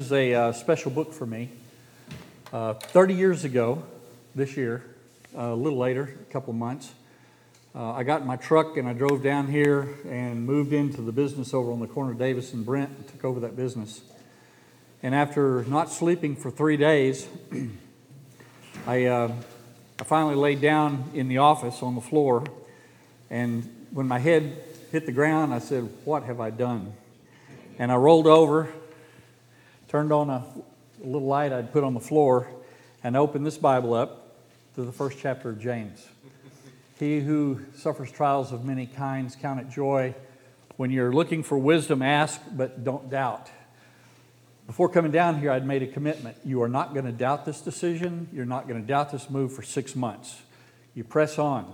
is a uh, special book for me. Uh, 30 years ago, this year, uh, a little later, a couple months, uh, I got in my truck and I drove down here and moved into the business over on the corner of Davis and Brent and took over that business. And after not sleeping for three days, I, uh, I finally laid down in the office on the floor. And when my head hit the ground, I said, What have I done? And I rolled over turned on a little light I'd put on the floor, and opened this Bible up to the first chapter of James. He who suffers trials of many kinds, count it joy. When you're looking for wisdom, ask, but don't doubt. Before coming down here, I'd made a commitment. You are not going to doubt this decision. You're not going to doubt this move for six months. You press on.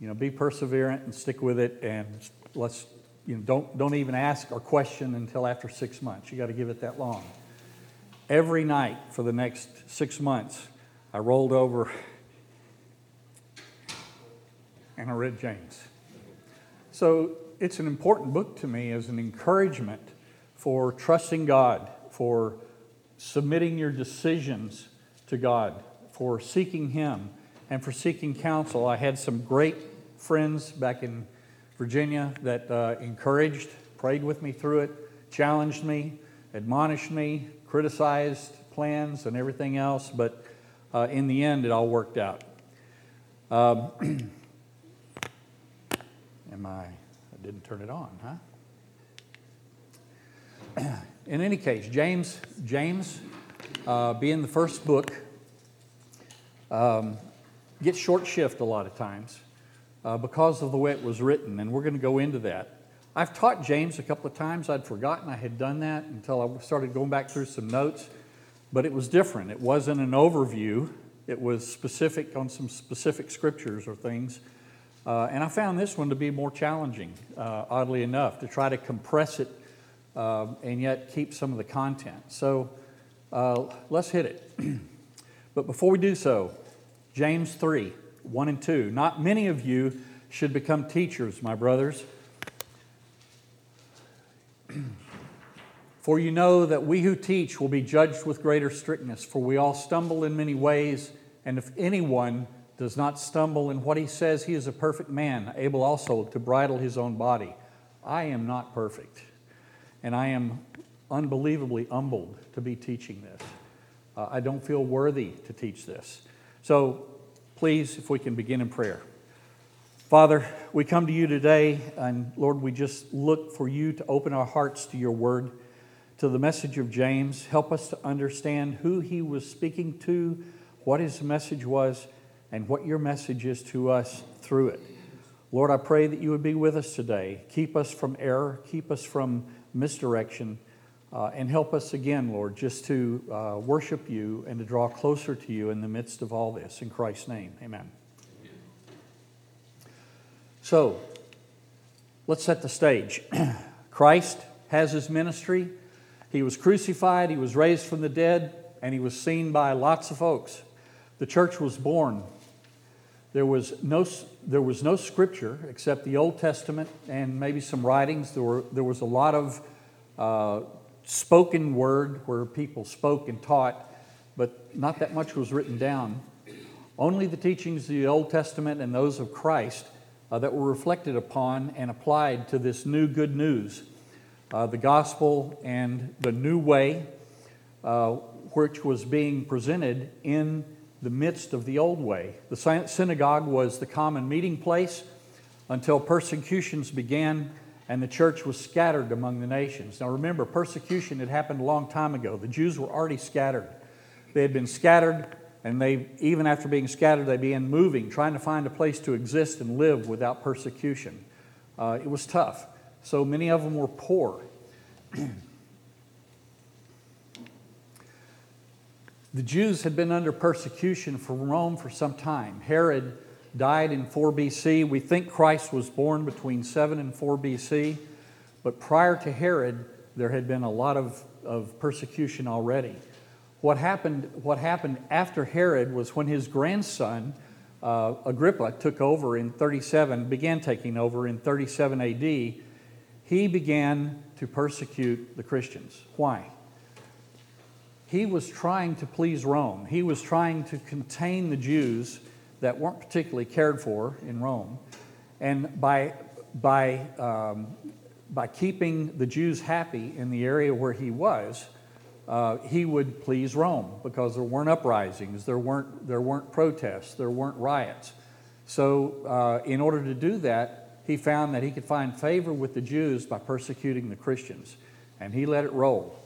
You know, be perseverant and stick with it, and let's you know, don't, don't even ask or question until after six months. You got to give it that long every night for the next six months, I rolled over and I read James. So it's an important book to me as an encouragement for trusting God, for submitting your decisions to God, for seeking Him, and for seeking counsel. I had some great friends back in Virginia that uh, encouraged, prayed with me through it, challenged me, admonished me, criticized plans and everything else, but uh, in the end, it all worked out. Um, am I? I didn't turn it on, huh? in any case, James, James, uh, being the first book, um, gets short shift a lot of times uh, because of the way it was written, and we're going to go into that. I've taught James a couple of times. I'd forgotten I had done that until I started going back through some notes. But it was different. It wasn't an overview, it was specific on some specific scriptures or things. Uh, and I found this one to be more challenging, uh, oddly enough, to try to compress it uh, and yet keep some of the content. So uh, let's hit it. but before we do so, James 3 1 and 2. Not many of you should become teachers, my brothers For you know that we who teach will be judged with greater strictness, for we all stumble in many ways, and if anyone does not stumble in what he says, he is a perfect man, able also to bridle his own body. I am not perfect, and I am unbelievably humbled to be teaching this. Uh, I don't feel worthy to teach this. So please, if we can begin in prayer. Father, we come to you today, and Lord, we just look for you to open our hearts to your word, to the message of James. Help us to understand who he was speaking to, what his message was, and what your message is to us through it. Lord, I pray that you would be with us today. Keep us from error, keep us from misdirection, uh, and help us again, Lord, just to uh, worship you and to draw closer to you in the midst of all this. In Christ's name, amen. So, let's set the stage. Christ has his ministry. He was crucified, he was raised from the dead, and he was seen by lots of folks. The church was born. There was no, there was no scripture except the Old Testament and maybe some writings. There, were, there was a lot of uh, spoken word where people spoke and taught, but not that much was written down. Only the teachings of the Old Testament and those of Christ uh, that were reflected upon and applied to this new good news, uh, the gospel and the new way, uh, which was being presented in the midst of the old way. The synagogue was the common meeting place until persecutions began and the church was scattered among the nations. Now remember, persecution had happened a long time ago. The Jews were already scattered. They had been scattered and they, even after being scattered, they began moving, trying to find a place to exist and live without persecution. Uh, it was tough. So many of them were poor. the Jews had been under persecution from Rome for some time. Herod died in 4 BC. We think Christ was born between 7 and 4 BC, but prior to Herod, there had been a lot of, of persecution already. What happened, what happened after Herod was when his grandson, uh, Agrippa, took over in 37, began taking over in 37 AD, he began to persecute the Christians. Why? he was trying to please Rome. He was trying to contain the Jews that weren't particularly cared for in Rome. And by, by, um, by keeping the Jews happy in the area where he was, uh, he would please Rome because there weren't uprisings, there weren't, there weren't protests, there weren't riots. So, uh, in order to do that, he found that he could find favor with the Jews by persecuting the Christians. And he let it roll.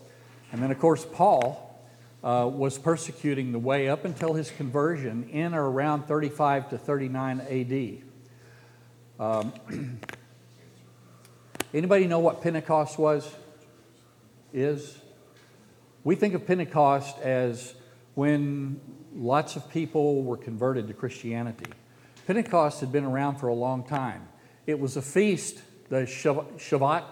And then, of course, Paul uh, was persecuting the way up until his conversion in or around 35 to 39 AD. Um, anybody know what Pentecost was? Is? We think of Pentecost as when lots of people were converted to Christianity. Pentecost had been around for a long time. It was a feast, the Shavuot.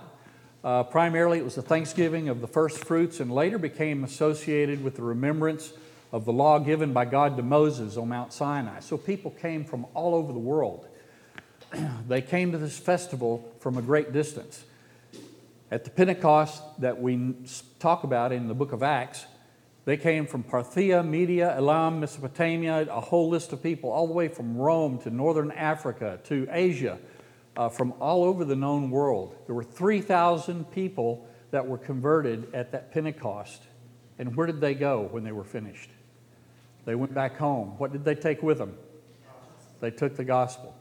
Uh, primarily, it was the thanksgiving of the first fruits and later became associated with the remembrance of the law given by God to Moses on Mount Sinai. So people came from all over the world. they came to this festival from a great distance. At the Pentecost that we talk about in the book of Acts, they came from Parthia, Media, Elam, Mesopotamia, a whole list of people, all the way from Rome to northern Africa to Asia, uh, from all over the known world. There were 3,000 people that were converted at that Pentecost. And where did they go when they were finished? They went back home. What did they take with them? They took the gospel.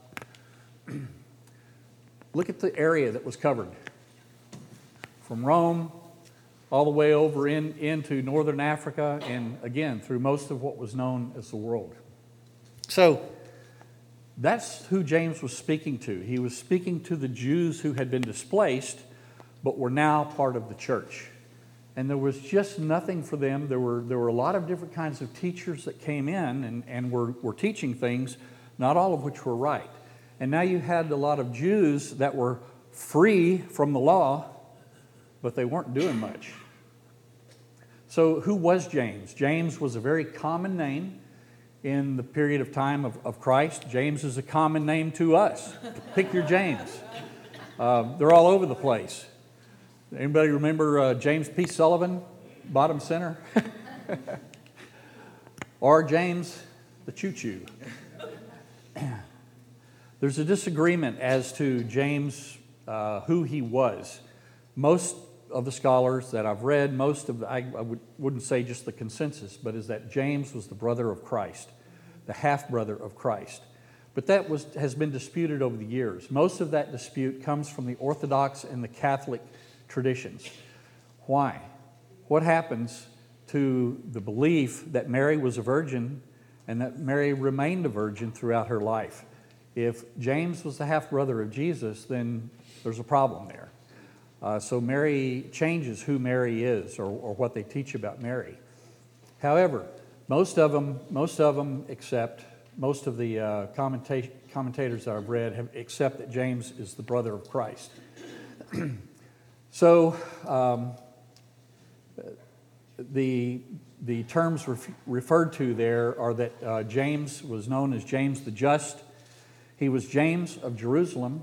Look at the area that was covered from Rome all the way over in, into northern Africa and again through most of what was known as the world. So that's who James was speaking to. He was speaking to the Jews who had been displaced but were now part of the church. And there was just nothing for them. There were, there were a lot of different kinds of teachers that came in and, and were, were teaching things, not all of which were right. And now you had a lot of Jews that were free from the law, but they weren't doing much. So, who was James? James was a very common name in the period of time of, of Christ. James is a common name to us. Pick your James. Uh, they're all over the place. Anybody remember uh, James P. Sullivan, bottom center? or James the Choo Choo? There's a disagreement as to James, uh, who he was. Most of the scholars that I've read, most of the, I, I would, wouldn't say just the consensus, but is that James was the brother of Christ, the half brother of Christ. But that was, has been disputed over the years. Most of that dispute comes from the Orthodox and the Catholic traditions. Why? What happens to the belief that Mary was a virgin and that Mary remained a virgin throughout her life? If James was the half brother of Jesus, then there's a problem there. Uh, so Mary changes who Mary is or, or what they teach about Mary. However, most of them, most of them accept, most of the uh, commenta- commentators that I've read have accept that James is the brother of Christ. so um, the, the terms ref- referred to there are that uh, James was known as James the Just, he was James of Jerusalem.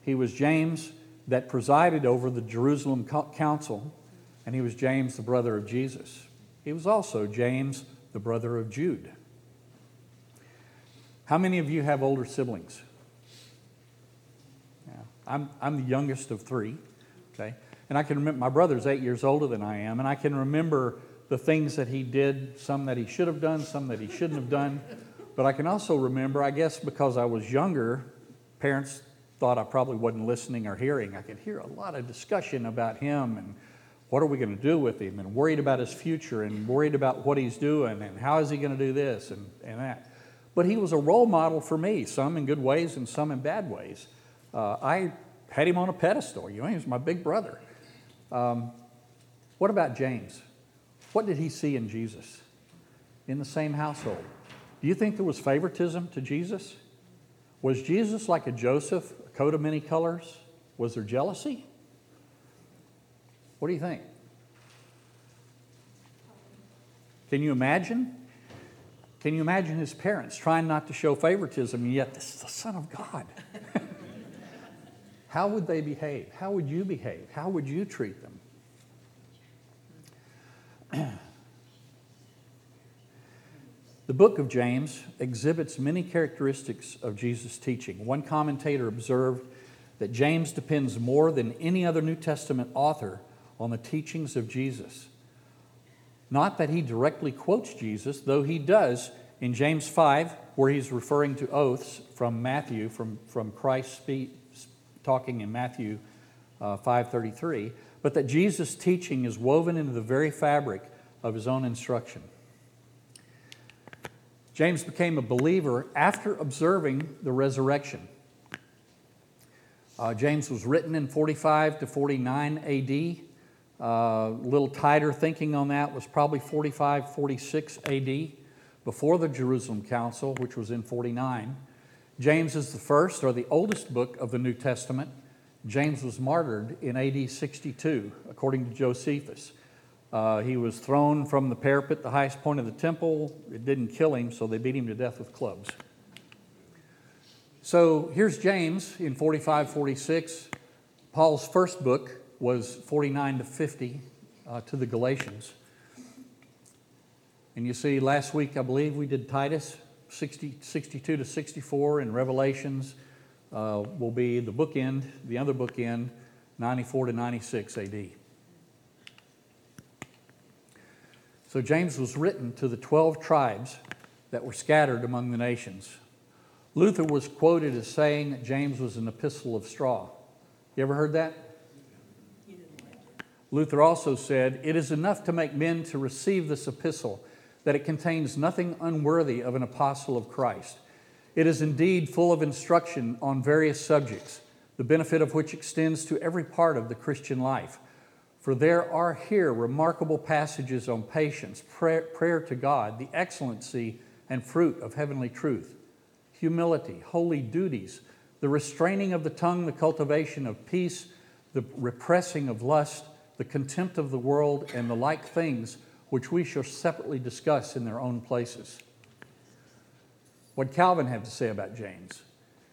He was James that presided over the Jerusalem Council, and he was James, the brother of Jesus. He was also James, the brother of Jude. How many of you have older siblings? Yeah. I'm, I'm the youngest of three, okay? And I can remember, my brother's eight years older than I am, and I can remember the things that he did, some that he should have done, some that he shouldn't have done. But I can also remember, I guess because I was younger, parents thought I probably wasn't listening or hearing. I could hear a lot of discussion about him and what are we going to do with him and worried about his future and worried about what he's doing and how is he going to do this and, and that. But he was a role model for me, some in good ways and some in bad ways. Uh, I had him on a pedestal. You know, he was my big brother. Um, what about James? What did he see in Jesus in the same household? Do you think there was favoritism to Jesus? Was Jesus like a Joseph, coat of many colors? Was there jealousy? What do you think? Can you imagine? Can you imagine his parents trying not to show favoritism, and yet this is the Son of God? How would they behave? How would you behave? How would you treat them? The book of James exhibits many characteristics of Jesus' teaching. One commentator observed that James depends more than any other New Testament author on the teachings of Jesus. Not that he directly quotes Jesus, though he does in James 5, where he's referring to oaths from Matthew, from, from Christ speak, talking in Matthew uh, 5.33, but that Jesus' teaching is woven into the very fabric of his own instruction. James became a believer after observing the resurrection. Uh, James was written in 45 to 49 AD. Uh, a little tighter thinking on that was probably 45, 46 AD, before the Jerusalem Council, which was in 49. James is the first or the oldest book of the New Testament. James was martyred in AD 62, according to Josephus. Uh, he was thrown from the parapet, the highest point of the temple. It didn't kill him, so they beat him to death with clubs. So here's James in 45 46. Paul's first book was 49 to 50 uh, to the Galatians. And you see, last week I believe we did Titus 60, 62 to 64, and Revelations uh, will be the bookend, the other bookend, 94 to 96 AD. So James was written to the 12 tribes that were scattered among the nations. Luther was quoted as saying that James was an epistle of straw. You ever heard that? Luther also said, It is enough to make men to receive this epistle, that it contains nothing unworthy of an apostle of Christ. It is indeed full of instruction on various subjects, the benefit of which extends to every part of the Christian life for there are here remarkable passages on patience, prayer, prayer, to God, the excellency and fruit of heavenly truth, humility, holy duties, the restraining of the tongue, the cultivation of peace, the repressing of lust, the contempt of the world, and the like things which we shall separately discuss in their own places. What Calvin had to say about James.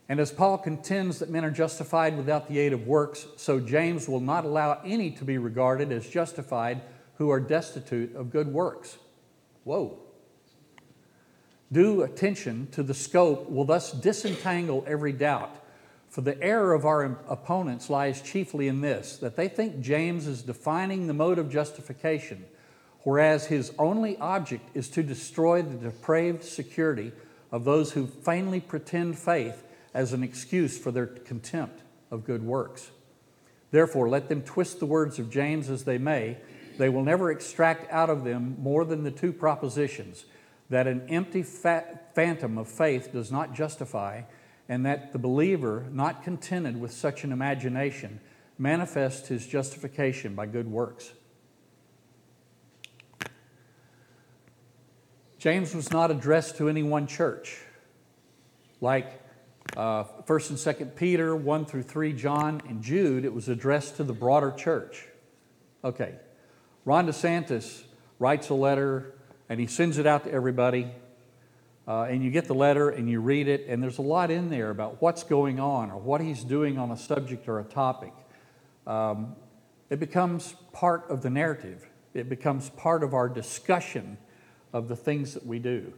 And as Paul contends that men are justified without the aid of works, so James will not allow any to be regarded as justified who are destitute of good works. Whoa. Due attention to the scope will thus disentangle every doubt. For the error of our opponents lies chiefly in this that they think James is defining the mode of justification, whereas his only object is to destroy the depraved security of those who vainly pretend faith as an excuse for their contempt of good works. Therefore, let them twist the words of James as they may, they will never extract out of them more than the two propositions that an empty phantom of faith does not justify, and that the believer, not contented with such an imagination, manifests his justification by good works. James was not addressed to any one church, like First and Second Peter, one through three, John and Jude, it was addressed to the broader church. Okay, Ron DeSantis writes a letter and he sends it out to everybody. Uh, and you get the letter and you read it, and there's a lot in there about what's going on or what he's doing on a subject or a topic. Um, it becomes part of the narrative, it becomes part of our discussion of the things that we do.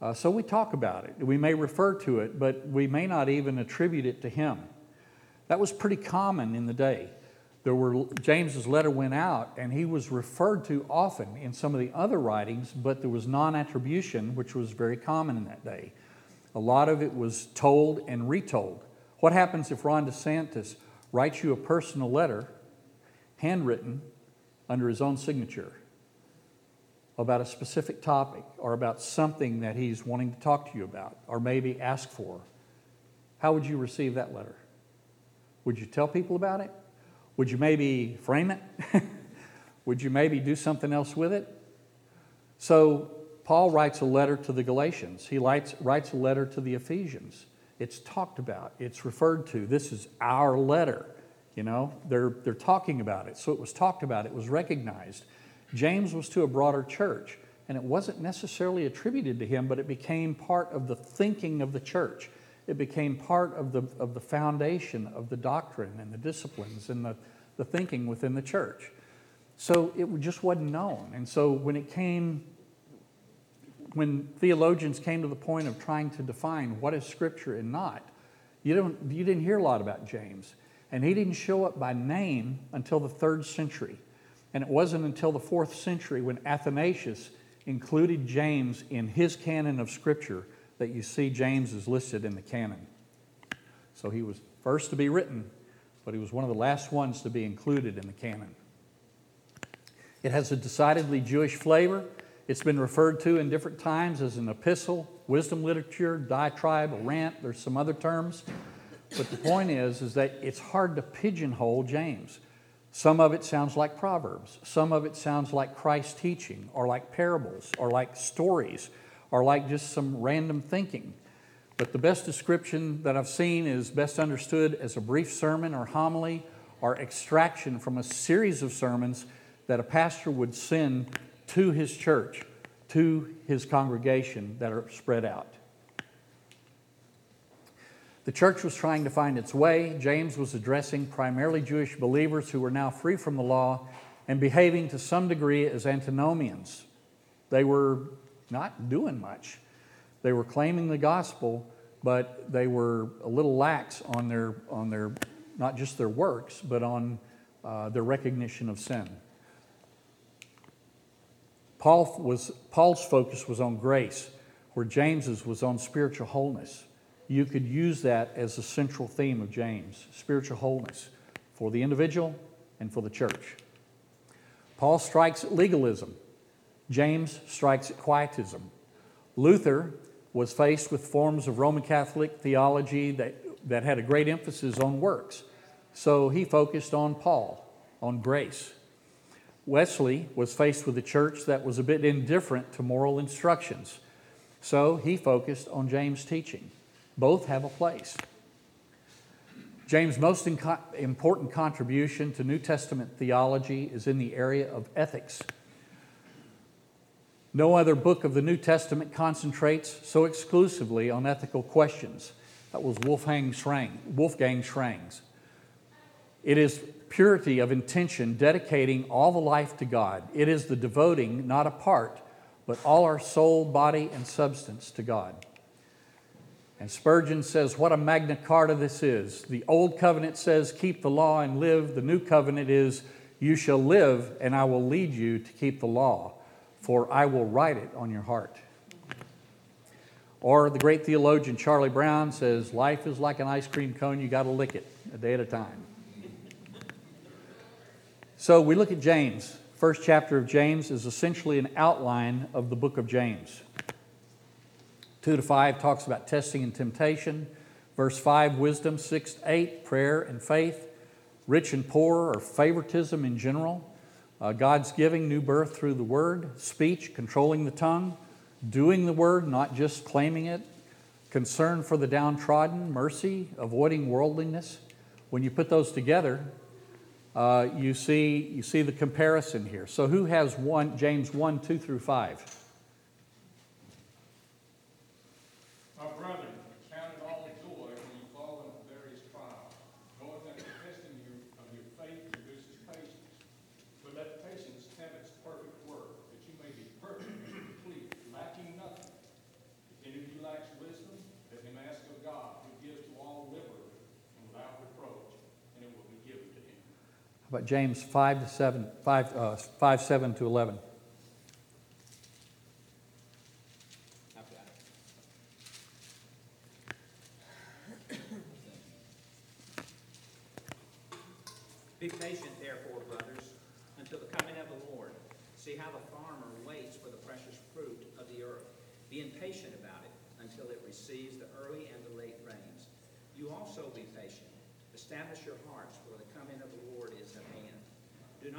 Uh, so we talk about it. We may refer to it, but we may not even attribute it to him. That was pretty common in the day. There were James's letter went out, and he was referred to often in some of the other writings, but there was non-attribution, which was very common in that day. A lot of it was told and retold. What happens if Ron DeSantis writes you a personal letter, handwritten, under his own signature? About a specific topic or about something that he's wanting to talk to you about or maybe ask for, how would you receive that letter? Would you tell people about it? Would you maybe frame it? would you maybe do something else with it? So, Paul writes a letter to the Galatians. He writes, writes a letter to the Ephesians. It's talked about, it's referred to. This is our letter. You know, they're, they're talking about it. So it was talked about, it was recognized. James was to a broader church, and it wasn't necessarily attributed to him, but it became part of the thinking of the church. It became part of the, of the foundation of the doctrine and the disciplines and the, the thinking within the church. So it just wasn't known. And so when it came, when theologians came to the point of trying to define what is Scripture and not, you, don't, you didn't hear a lot about James. And he didn't show up by name until the third century. And it wasn't until the fourth century when Athanasius included James in his canon of Scripture that you see James is listed in the canon. So he was first to be written, but he was one of the last ones to be included in the canon. It has a decidedly Jewish flavor. It's been referred to in different times as an epistle, wisdom literature, diatribe, a rant. There's some other terms. But the point is, is that it's hard to pigeonhole James. Some of it sounds like Proverbs. Some of it sounds like Christ teaching, or like parables, or like stories, or like just some random thinking. But the best description that I've seen is best understood as a brief sermon or homily or extraction from a series of sermons that a pastor would send to his church, to his congregation that are spread out. The church was trying to find its way. James was addressing primarily Jewish believers who were now free from the law and behaving to some degree as antinomians. They were not doing much. They were claiming the gospel, but they were a little lax on their, on their not just their works, but on uh, their recognition of sin. Paul was, Paul's focus was on grace, where James's was on spiritual wholeness. You could use that as a central theme of James spiritual wholeness for the individual and for the church. Paul strikes at legalism, James strikes at quietism. Luther was faced with forms of Roman Catholic theology that, that had a great emphasis on works. So he focused on Paul, on grace. Wesley was faced with a church that was a bit indifferent to moral instructions. So he focused on James' teaching. Both have a place. James' most important contribution to New Testament theology is in the area of ethics. No other book of the New Testament concentrates so exclusively on ethical questions. That was Wolfgang, Schrage, Wolfgang Schrage's. It is purity of intention, dedicating all the life to God. It is the devoting, not a part, but all our soul, body, and substance to God. And Spurgeon says, What a Magna Carta this is. The Old Covenant says, Keep the law and live. The New Covenant is, You shall live, and I will lead you to keep the law for I will write it on your heart. Or the great theologian Charlie Brown says, Life is like an ice cream cone, you got to lick it a day at a time. So we look at James. First chapter of James is essentially an outline of the book of James. 2 to 5 talks about testing and temptation. Verse 5, wisdom. 6 to 8, prayer and faith. Rich and poor, or favoritism in general. Uh, God's giving new birth through the word, speech, controlling the tongue, doing the word, not just claiming it, concern for the downtrodden, mercy, avoiding worldliness. When you put those together, uh, you, see, you see the comparison here. So, who has one, James 1 2 through 5? James 5 to 7, 5, uh, 5 7 to 11? Be patient, therefore, brothers, until the coming of the Lord. See how the farmer waits for the precious fruit of the earth, being patient about it until it receives the early and the late rains. You also be patient. Establish your hearts, for the coming of the Lord is at hand. Do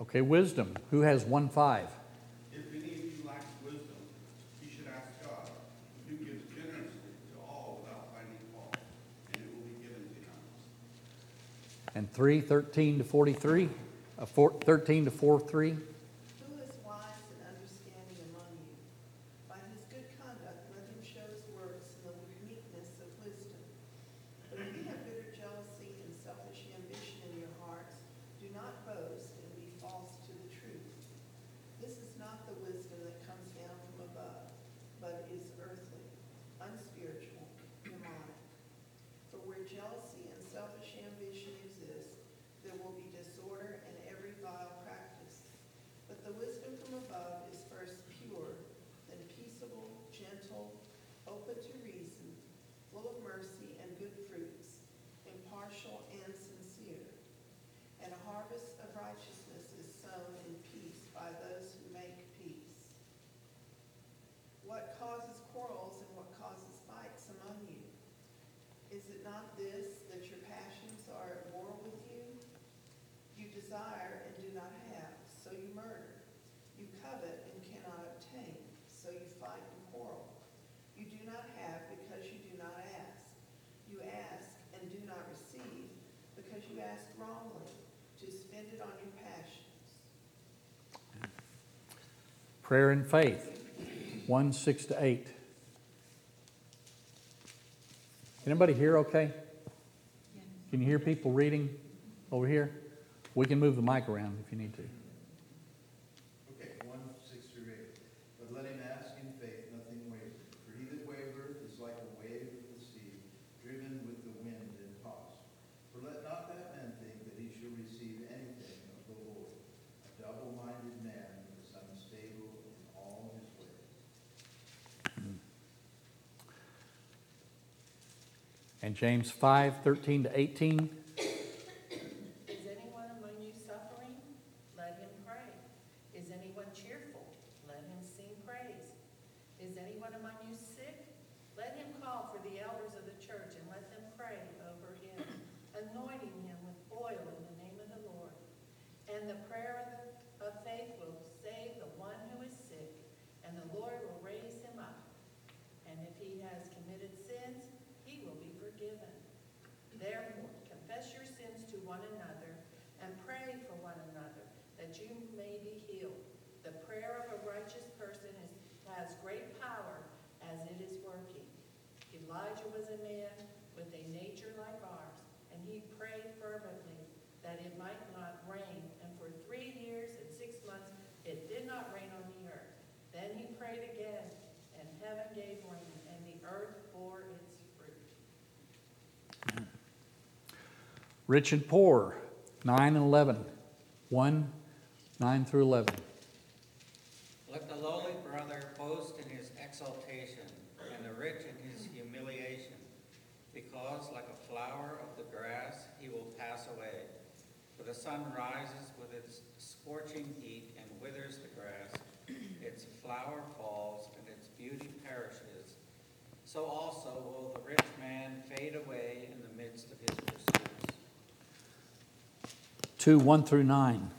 Okay, wisdom. Who has 1 5? If any of you lacks wisdom, he should ask God, who gives generously to all without finding fault, and it will be given to him. And 3 13 to 43, uh, 13 to 4 3. this that your passions are at war with you? You desire and do not have, so you murder. You covet and cannot obtain, so you fight and quarrel. You do not have because you do not ask. You ask and do not receive because you ask wrongly to spend it on your passions. Prayer and faith, 1 6 to 8. Anybody here okay? Can you hear people reading over here? We can move the mic around if you need to. And James 5 13 to 18 The prayer of a righteous person is, has great power as it is working. Elijah was a man with a nature like ours, and he prayed fervently that it might not rain. And for three years and six months, it did not rain on the earth. Then he prayed again, and heaven gave rain, and the earth bore its fruit. Rich and poor, 9 and 11. 1, 9 through 11. the sun rises with its scorching heat and withers the grass, its flower falls, and its beauty perishes, so also will the rich man fade away in the midst of his pursuits. 2 1 through 9.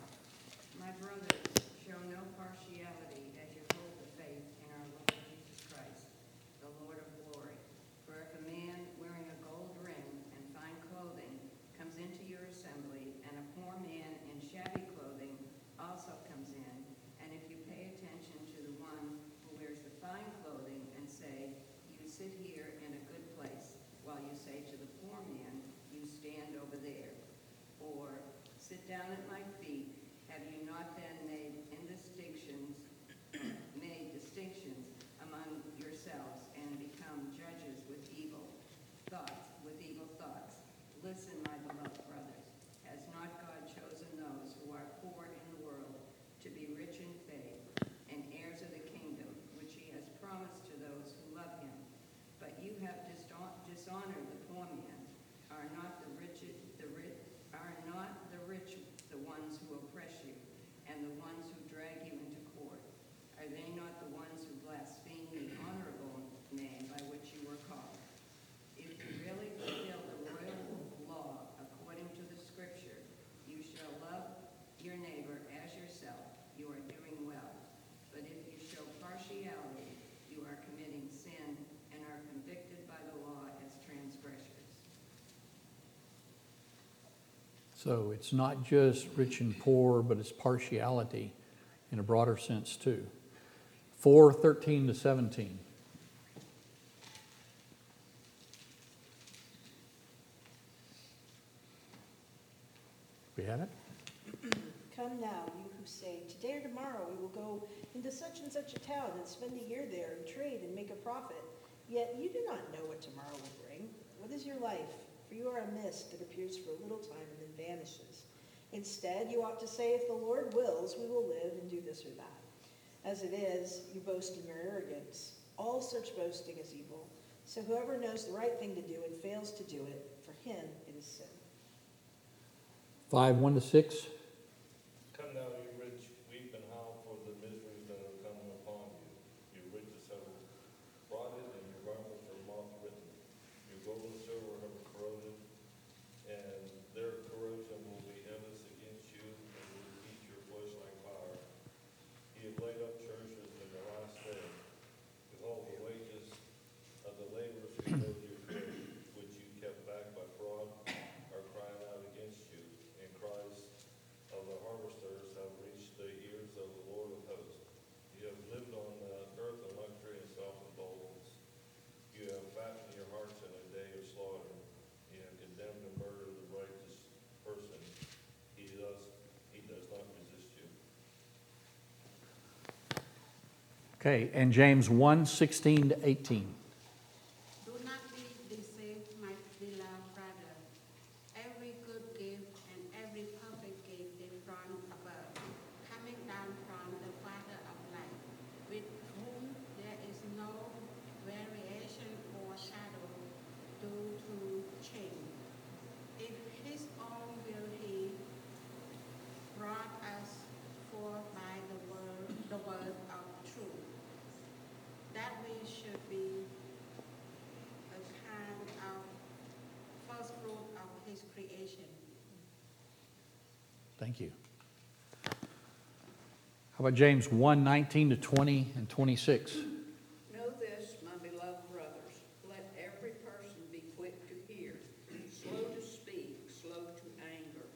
So it's not just rich and poor, but it's partiality in a broader sense too. 4 13 to 17. vanishes. Instead, you ought to say, if the Lord wills, we will live and do this or that. As it is, you boast in your arrogance. All such boasting is evil. So whoever knows the right thing to do and fails to do it, for him it is sin. 5 1 to 6. Okay, and James 1 16 to 18. How about James 1 19 to 20 and 26? Know this, my beloved brothers. Let every person be quick to hear, slow to speak, slow to anger.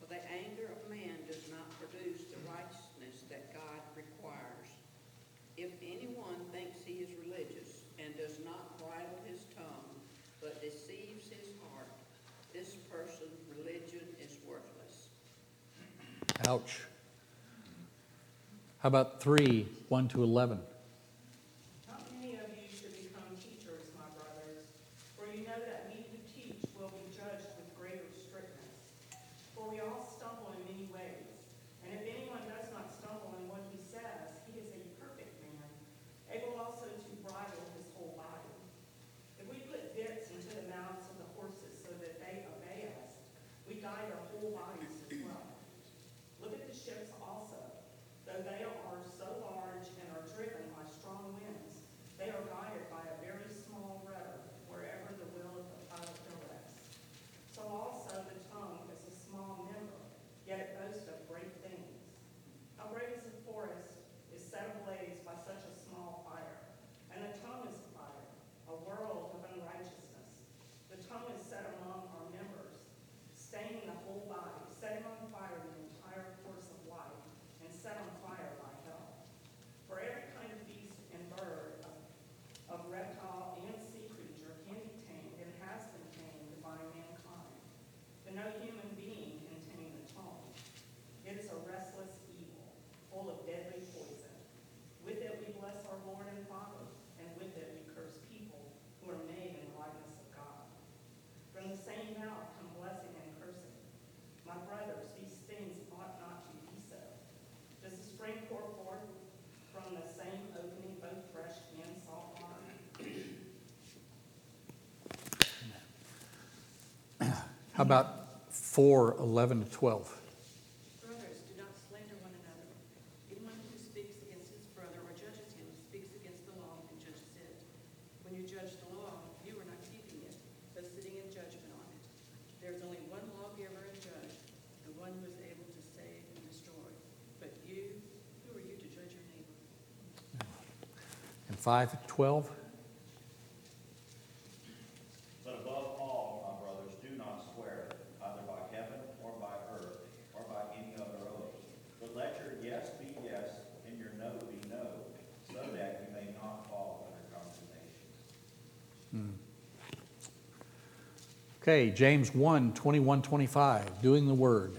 For the anger of man does not produce the righteousness that God requires. If anyone thinks he is religious and does not bridle his tongue, but deceives his heart, this person's religion is worthless. Ouch. How about 3 1 to 11? How about 4 11 to 12? Brothers, do not slander one another. Anyone who speaks against his brother or judges him speaks against the law and judges it. When you judge the law, you are not keeping it, but sitting in judgment on it. There is only one judge, the one who is able to save and destroy. But you, who are you to judge your neighbor? And 5 12? Okay, James 1 21 25, doing the word.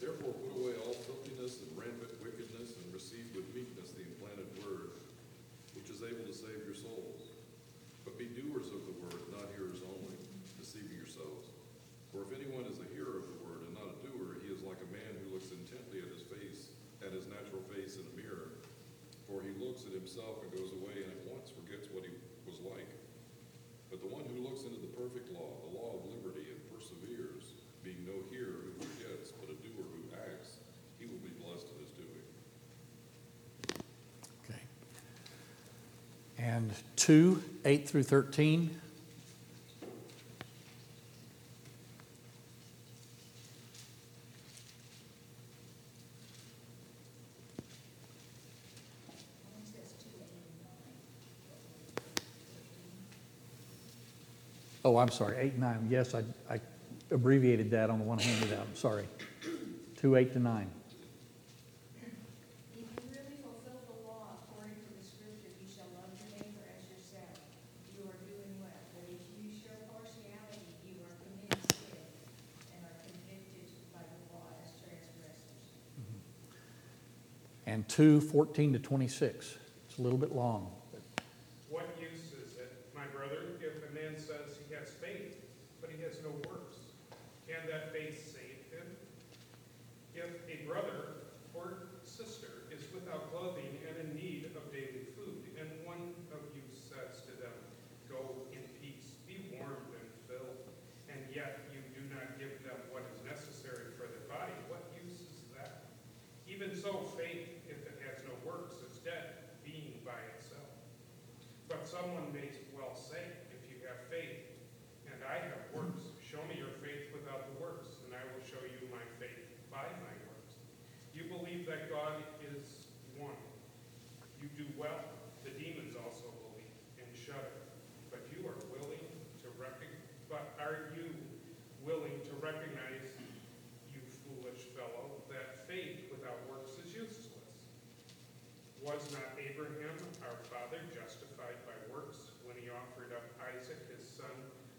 Therefore put away all filthiness and rampant wickedness, and receive with meekness the implanted word, which is able to save your souls. But be doers of the word, not hearers only, deceiving yourselves. For if anyone is a hearer of the word and not a doer, he is like a man who looks intently at his face, at his natural face in a mirror. For he looks at himself and goes away and at once forgets what he was like. But the one who looks into the perfect law, the law of liberty, and perseveres, being no hearer who forgets, but a doer who acts, he will be blessed in his doing. Okay. And 2 8 through 13. Oh, I'm sorry, 8 and 9. Yes, I, I abbreviated that on the one handed out. I'm sorry. 2 8 to 9. If you really fulfill the law according to the scripture, you shall love your neighbor as yourself. You are doing well. But if you show partiality, you are committing sin and are convicted by the law as transgressors. And 2 14 to 26. It's a little bit long. What use is it, my brother, if a man says he has faith, but he has no works? Can that faith save him? If a brother or sister is without clothing and in need of daily food, and one of you says to them, Go in peace, be warmed and filled, and yet you do not give them what is necessary for their body, what use is that? Even so, faith, if it has no works, is dead, being by itself. But someone may well say, if you have faith, and I have works, show me your faith without the works, and I will show you my faith by my works. You believe that God is one. You do well. The demons also believe and shudder. But you are willing to recognize, but are you willing to recognize, you foolish fellow, that faith without works is useless? Was not Abraham, our father, justified by works when he offered up Isaac, his son,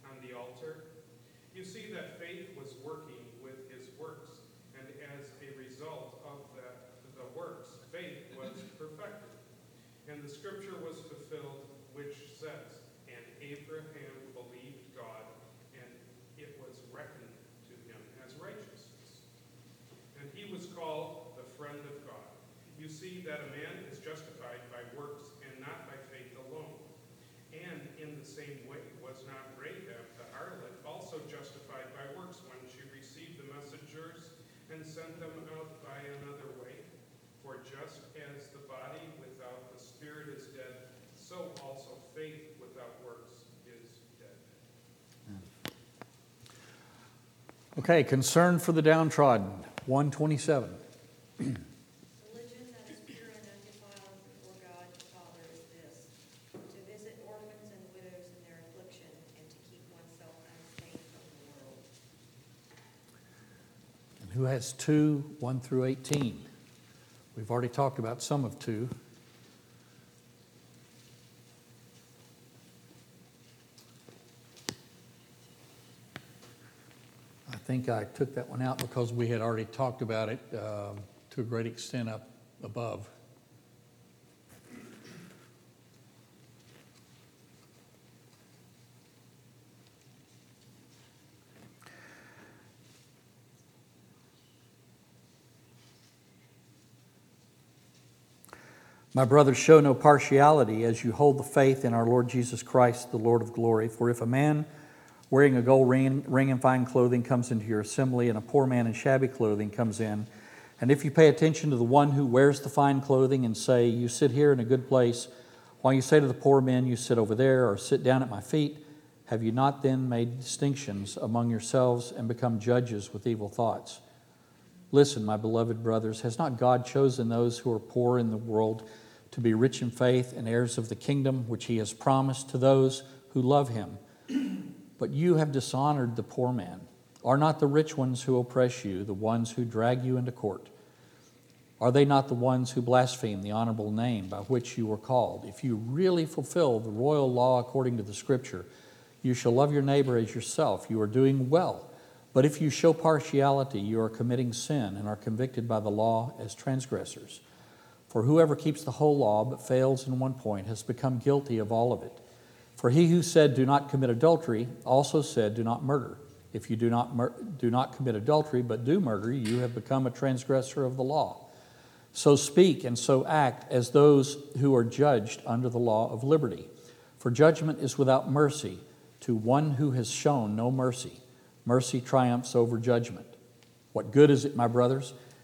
on the altar? You see that faith was working with his works, and as a result of the, the works, faith was perfected. And the scripture was fulfilled, which says, And Abraham believed God, and it was reckoned to him as righteousness. And he was called the friend of God. You see that a man is justified by works and not by faith alone. And in the same way, was not Rahab the harlot also justified by works when she received the messengers and sent them out by another way? For just as the body without the spirit is dead, so also faith without works is dead. Okay, concern for the downtrodden, 127. Religion that is pure and undefiled before God the Father is this, to visit orphans and widows in their affliction, and to keep oneself unstained from the world. And who has 2, 1 through 18? We've already talked about some of 2. I think I took that one out because we had already talked about it um, to a great extent up above. My brothers, show no partiality as you hold the faith in our Lord Jesus Christ, the Lord of glory. For if a man wearing a gold ring, ring and fine clothing comes into your assembly, and a poor man in shabby clothing comes in, and if you pay attention to the one who wears the fine clothing and say, You sit here in a good place, while you say to the poor men, You sit over there, or sit down at my feet, have you not then made distinctions among yourselves and become judges with evil thoughts? Listen, my beloved brothers, has not God chosen those who are poor in the world to be rich in faith and heirs of the kingdom which he has promised to those who love him? But you have dishonored the poor man. Are not the rich ones who oppress you the ones who drag you into court? Are they not the ones who blaspheme the honorable name by which you were called? If you really fulfill the royal law according to the scripture, you shall love your neighbor as yourself. You are doing well. But if you show partiality, you are committing sin and are convicted by the law as transgressors. For whoever keeps the whole law but fails in one point has become guilty of all of it. For he who said, Do not commit adultery, also said, Do not murder. If you do not, mur- do not commit adultery but do murder, you have become a transgressor of the law. So speak and so act as those who are judged under the law of liberty. For judgment is without mercy to one who has shown no mercy. Mercy triumphs over judgment. What good is it, my brothers,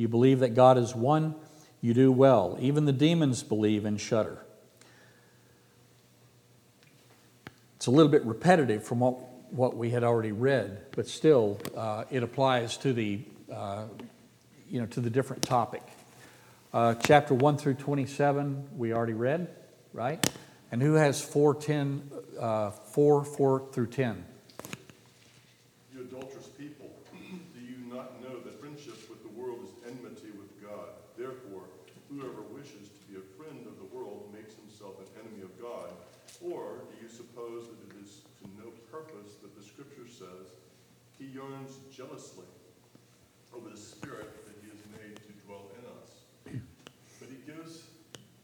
You believe that God is one, you do well. Even the demons believe and shudder. It's a little bit repetitive from what, what we had already read, but still, uh, it applies to the, uh, you know, to the different topic. Uh, chapter 1 through 27, we already read, right? And who has 4, 10, uh, 4, 4 through 10? You adulterous people, do you not know that friendship with the world is enmity with God? Therefore, whoever wishes to be a friend of the world makes himself an enemy of God. Or do you suppose that it is to no purpose that the scripture says, He yearns jealously over the Spirit that He has made to dwell in us? But He gives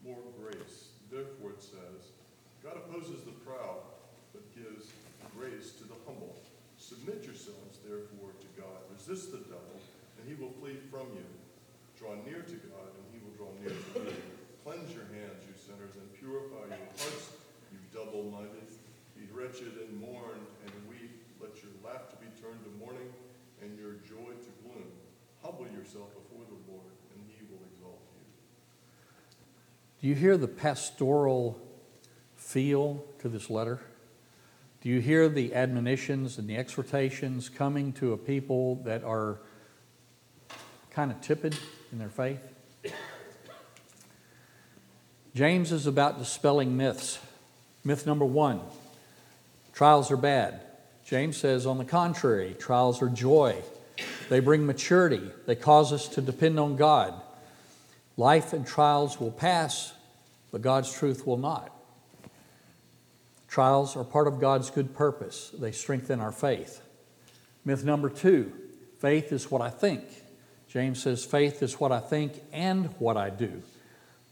more grace. Therefore, it says, God opposes the proud, but gives grace to the humble. Submit yourselves, therefore, to God. Resist the devil, and he will flee from you. Draw near to God, and he will draw near to you. Cleanse your hands, you sinners, and purify your hearts, you double minded. Be wretched and mourn and weep. Let your laughter be turned to mourning, and your joy to gloom. Humble yourself before the Lord, and he will exalt you. Do you hear the pastoral feel to this letter? Do you hear the admonitions and the exhortations coming to a people that are kind of tepid in their faith? James is about dispelling myths. Myth number one trials are bad. James says, on the contrary, trials are joy. They bring maturity, they cause us to depend on God. Life and trials will pass, but God's truth will not. Trials are part of God's good purpose, they strengthen our faith. Myth number two faith is what I think. James says, faith is what I think and what I do.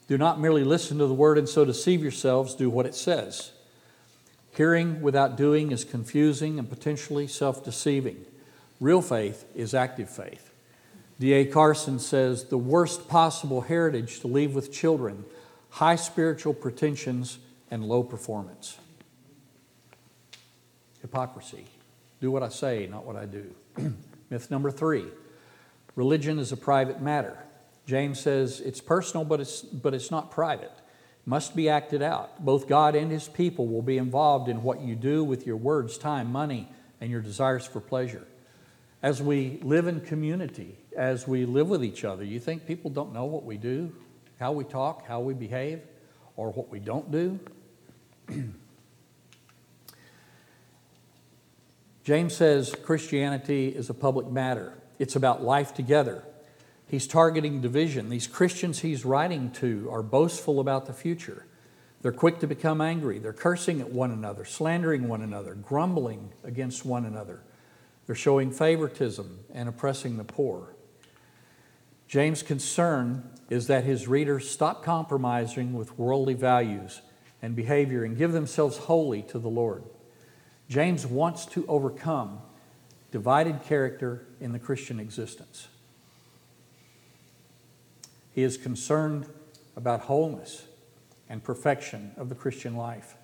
Do not merely listen to the word and so deceive yourselves, do what it says. Hearing without doing is confusing and potentially self deceiving. Real faith is active faith. D.A. Carson says the worst possible heritage to leave with children high spiritual pretensions and low performance. Hypocrisy. Do what I say, not what I do. Myth number three religion is a private matter. James says it's personal, but it's, but it's not private. Must be acted out. Both God and His people will be involved in what you do with your words, time, money, and your desires for pleasure. As we live in community, as we live with each other, you think people don't know what we do, how we talk, how we behave, or what we don't do? James says Christianity is a public matter. It's about life together. He's targeting division. These Christians he's writing to are boastful about the future. They're quick to become angry. They're cursing at one another, slandering one another, grumbling against one another. They're showing favoritism and oppressing the poor. James' concern is that his readers stop compromising with worldly values and behavior and give themselves wholly to the Lord. James wants to overcome divided character in the Christian existence. He is concerned about wholeness and perfection of the Christian life.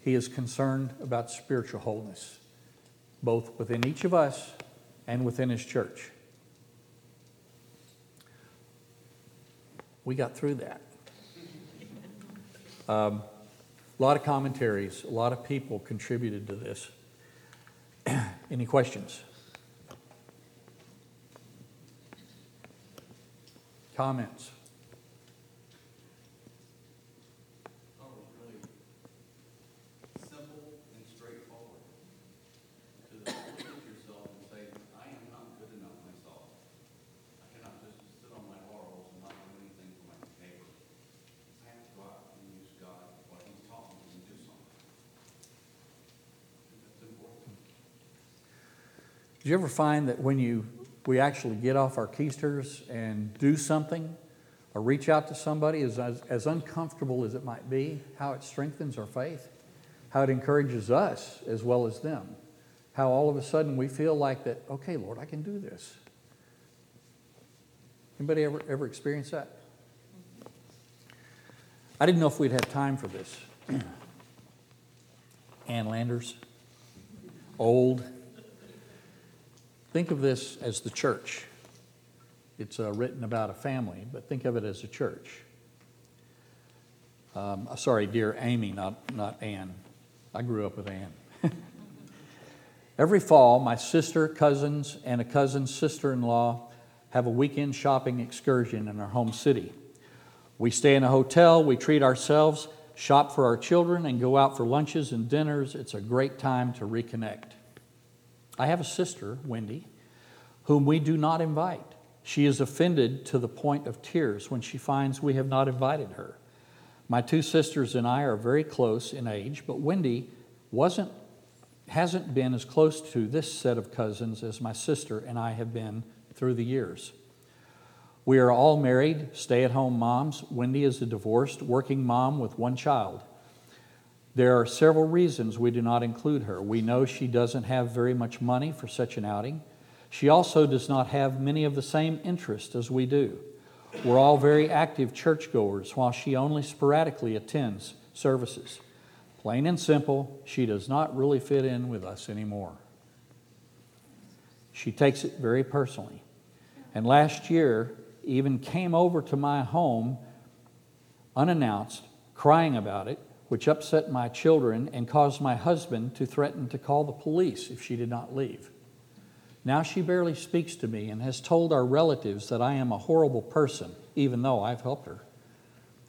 He is concerned about spiritual wholeness, both within each of us and within his church. we got through that. Um, a lot of commentaries, a lot of people contributed to this. Any questions? Comments? It was really simple and straightforward. To look at yourself and say, I am not good enough myself. I cannot just sit on my laurels and not do anything for my neighbor. I have to go out and use God, what He's taught me, and do something. That's important. Did you ever find that when you we actually get off our keisters and do something or reach out to somebody, as, as, uncomfortable as it might be, how it strengthens our faith, how it encourages us as well as them, how all of a sudden we feel like that, okay, Lord, I can do this. Anybody ever, ever experienced that? I didn't know if we'd have time for this. Ann Landers, old, Think of this as the church. It's uh, written about a family, but think of it as a church. Um, uh, sorry, dear Amy, not, not Ann. I grew up with Ann. Every fall, my sister, cousins, and a cousin's sister in law have a weekend shopping excursion in our home city. We stay in a hotel, we treat ourselves, shop for our children, and go out for lunches and dinners. It's a great time to reconnect. I have a sister, Wendy, whom we do not invite. She is offended to the point of tears when she finds we have not invited her. My two sisters and I are very close in age, but Wendy wasn't, hasn't been as close to this set of cousins as my sister and I have been through the years. We are all married, stay at home moms. Wendy is a divorced working mom with one child. There are several reasons we do not include her. We know she doesn't have very much money for such an outing. She also does not have many of the same interests as we do. We're all very active churchgoers, while she only sporadically attends services. Plain and simple, she does not really fit in with us anymore. She takes it very personally. And last year, even came over to my home unannounced, crying about it, which upset my children and caused my husband to threaten to call the police if she did not leave. Now she barely speaks to me and has told our relatives that I am a horrible person, even though I've helped her.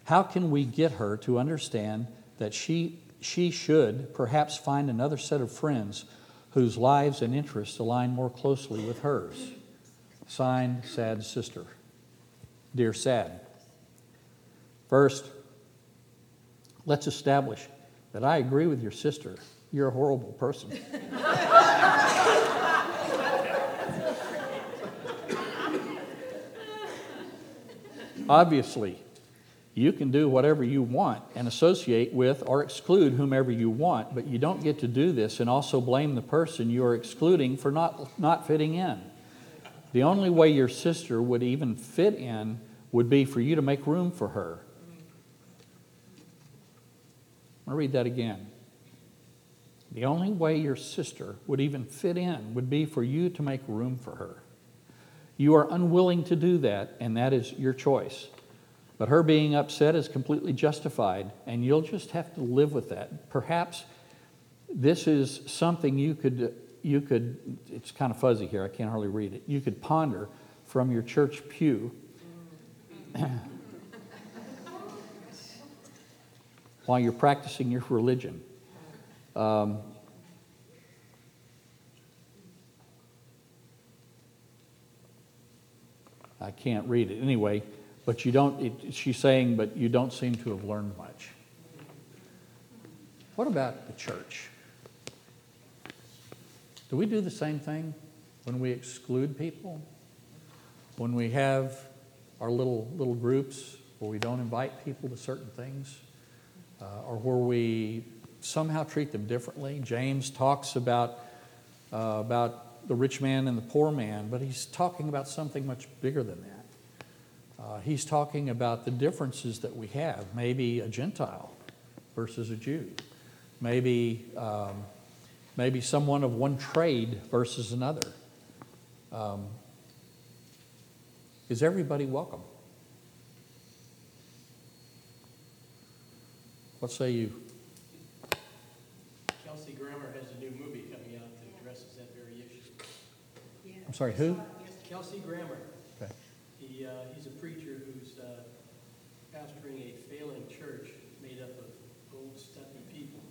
How can we get her to understand that she, she should perhaps find another set of friends whose lives and interests align more closely with hers? Signed, Sad Sister. Dear Sad. First, let's establish that I agree with your sister. You're a horrible person. Obviously, you can do whatever you want and associate with or exclude whomever you want, but you don't get to do this and also blame the person you are excluding for not, not fitting in. The only way your sister would even fit in would be for you to make room for her. I'm read that again. The only way your sister would even fit in would be for you to make room for her. You are unwilling to do that, and that is your choice. But her being upset is completely justified, and you'll just have to live with that. Perhaps this is something you could, you could it's kind of fuzzy here, I can't hardly read it. You could ponder from your church pew. while you're practicing your religion. Um, I can't read it anyway, but you don't, it, she's saying, but you don't seem to have learned much. What about the church? Do we do the same thing when we exclude people? When we have our little, little groups where we don't invite people to certain things? Uh, or where we somehow treat them differently. James talks about, uh, about the rich man and the poor man, but he's talking about something much bigger than that. Uh, he's talking about the differences that we have. Maybe a Gentile versus a Jew. Maybe, um, maybe someone of one trade versus another. Um, is everybody welcome? What say you? Kelsey Grammer has a new movie coming out that addresses that very issue. I'm sorry, who? Kelsey Grammer. Okay. He, uh, he's a preacher who's, uh, pastoring a failing church made up of old stuffy people.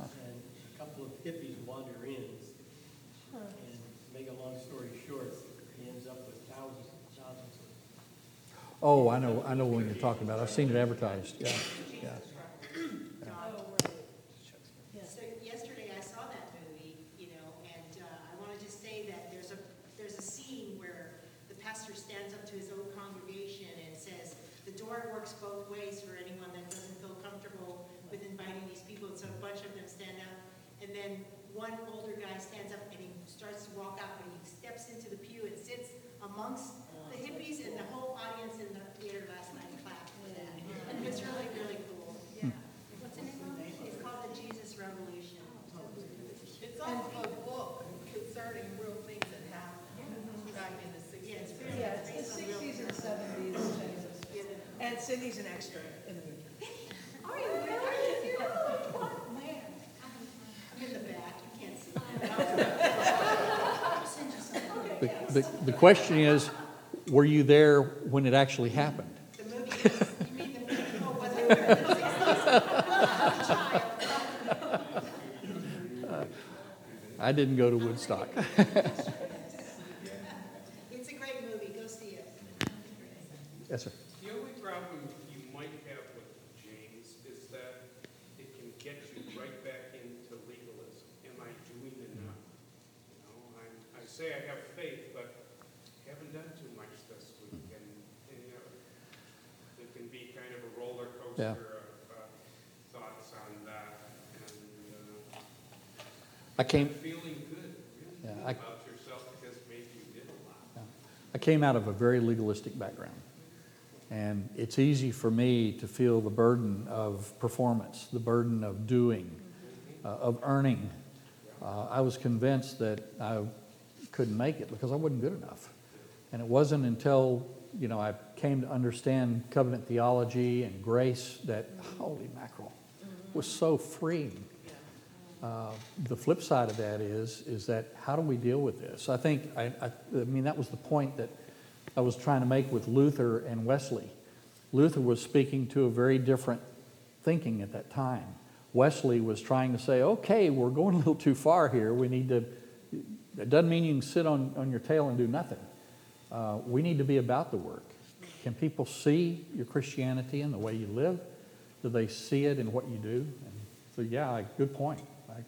And a couple of hippies wander in. And to make a long story short, he ends up with thousands and thousands of Oh, I know, I know what you're talking about. I've seen it advertised, yeah, yeah. So yesterday I saw that movie, you know, and uh, I want to just say that there's a, there's a scene where the pastor stands up to his own congregation and says, the door works both ways for anyone that doesn't feel comfortable with inviting these people. And so a bunch of them stand up. And then one older guy stands up and he starts to walk out, but he steps into the pew and sits amongst the hippies and the whole audience in the theater last night clapped for that. It was really, really cool. Yeah. What's the name of it? It's called The Jesus Revolution. It's also a book concerning real things that happened back in the Yeah, it's sixties. very- Yeah, it's the sixties and seventies. And Cindy's an extra in the movie. Are you really? Oh, man. I'm in the back, you can't see. I'll send you something. The, the, the question is, were you there when it actually happened? The movie, is- you mean the movie, oh, was it in the 60s? Child. Uh, I didn't go to Woodstock. It's a great movie, go see it. Yes, sir. The only problem you might have with James is that it can get you right back into legalism. Am I doing enough? You know, I, I say I have faith, but haven't done too much this week, and, and, you know, it can be kind of a roller Yeah. coaster of, uh, thoughts on that, and, uh, I came, feeling good, Yeah, I- about yourself because maybe you did a lot. I came out of a very legalistic background. And it's easy for me to feel the burden of performance, the burden of doing, uh, of earning. Uh, I was convinced that I couldn't make it because I wasn't good enough. And it wasn't until, you know, I came to understand covenant theology and grace that, holy mackerel, was so freeing. Uh, The flip side of that is, is that how do we deal with this? I think, I, I, I mean, that was the point that I was trying to make with Luther and Wesley. Luther was speaking to a very different thinking at that time. Wesley was trying to say, okay, we're going a little too far here. We need to, it doesn't mean you can sit on, on your tail and do nothing. Uh, we need to be about the work. Can people see your Christianity and the way you live? Do they see it in what you do? And so, yeah, good point. I,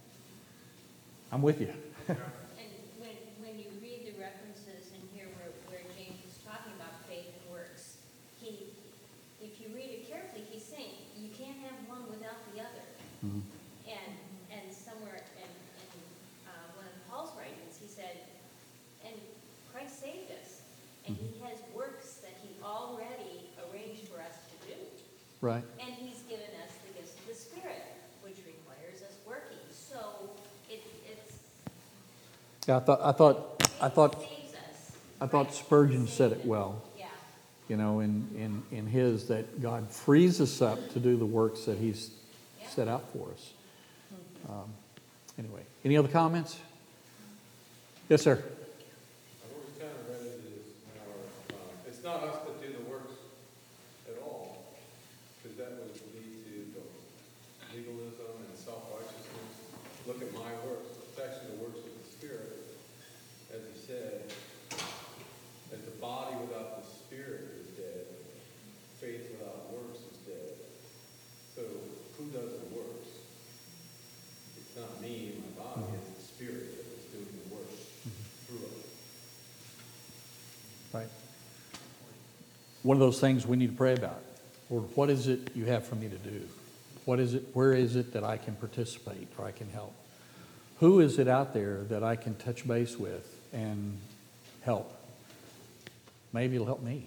I'm with you. And when, when you read the references in here where, where James is talking about faith and works, he, if you read it carefully, he's saying you can't have one without the other. Mhm. And, and somewhere in, in uh, one of Paul's writings, he said, and Christ saved us, and he has works that he already arranged for us to do. Right. And he's given us the gifts of the Spirit, which requires us working. So it, it's, Yeah, I thought, I thought, I thought, saves us. I thought Spurgeon said it well. Yeah. You know, in, in, in his, that God frees us up to do the works that He's set out for us. Um, Anyway, any other comments? Yes, sir. I've always kind of read it as, now, uh, it's not us that do the works at all, because that would lead to the legalism and self-righteousness. Look at my works, it's actually the works of the Spirit, as he said, as the body without the Spirit is dead, faith without works is dead. So who does the works? It's not me and my body, it's the Spirit that is doing the work through us. Right. One of those things we need to pray about. Lord, what is it you have for me to do? What is it, where is it that I can participate or I can help? Who is it out there that I can touch base with and help? Maybe it'll help me.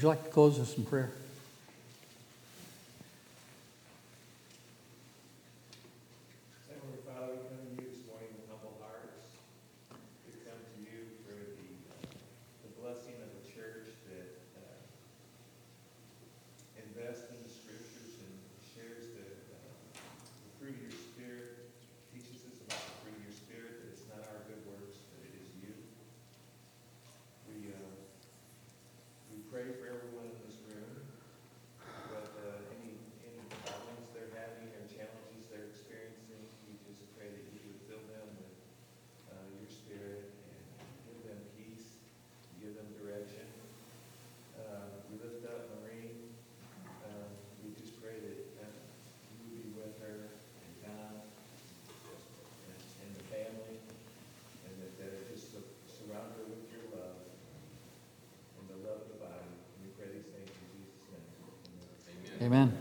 Would you like to close us in prayer? Amen.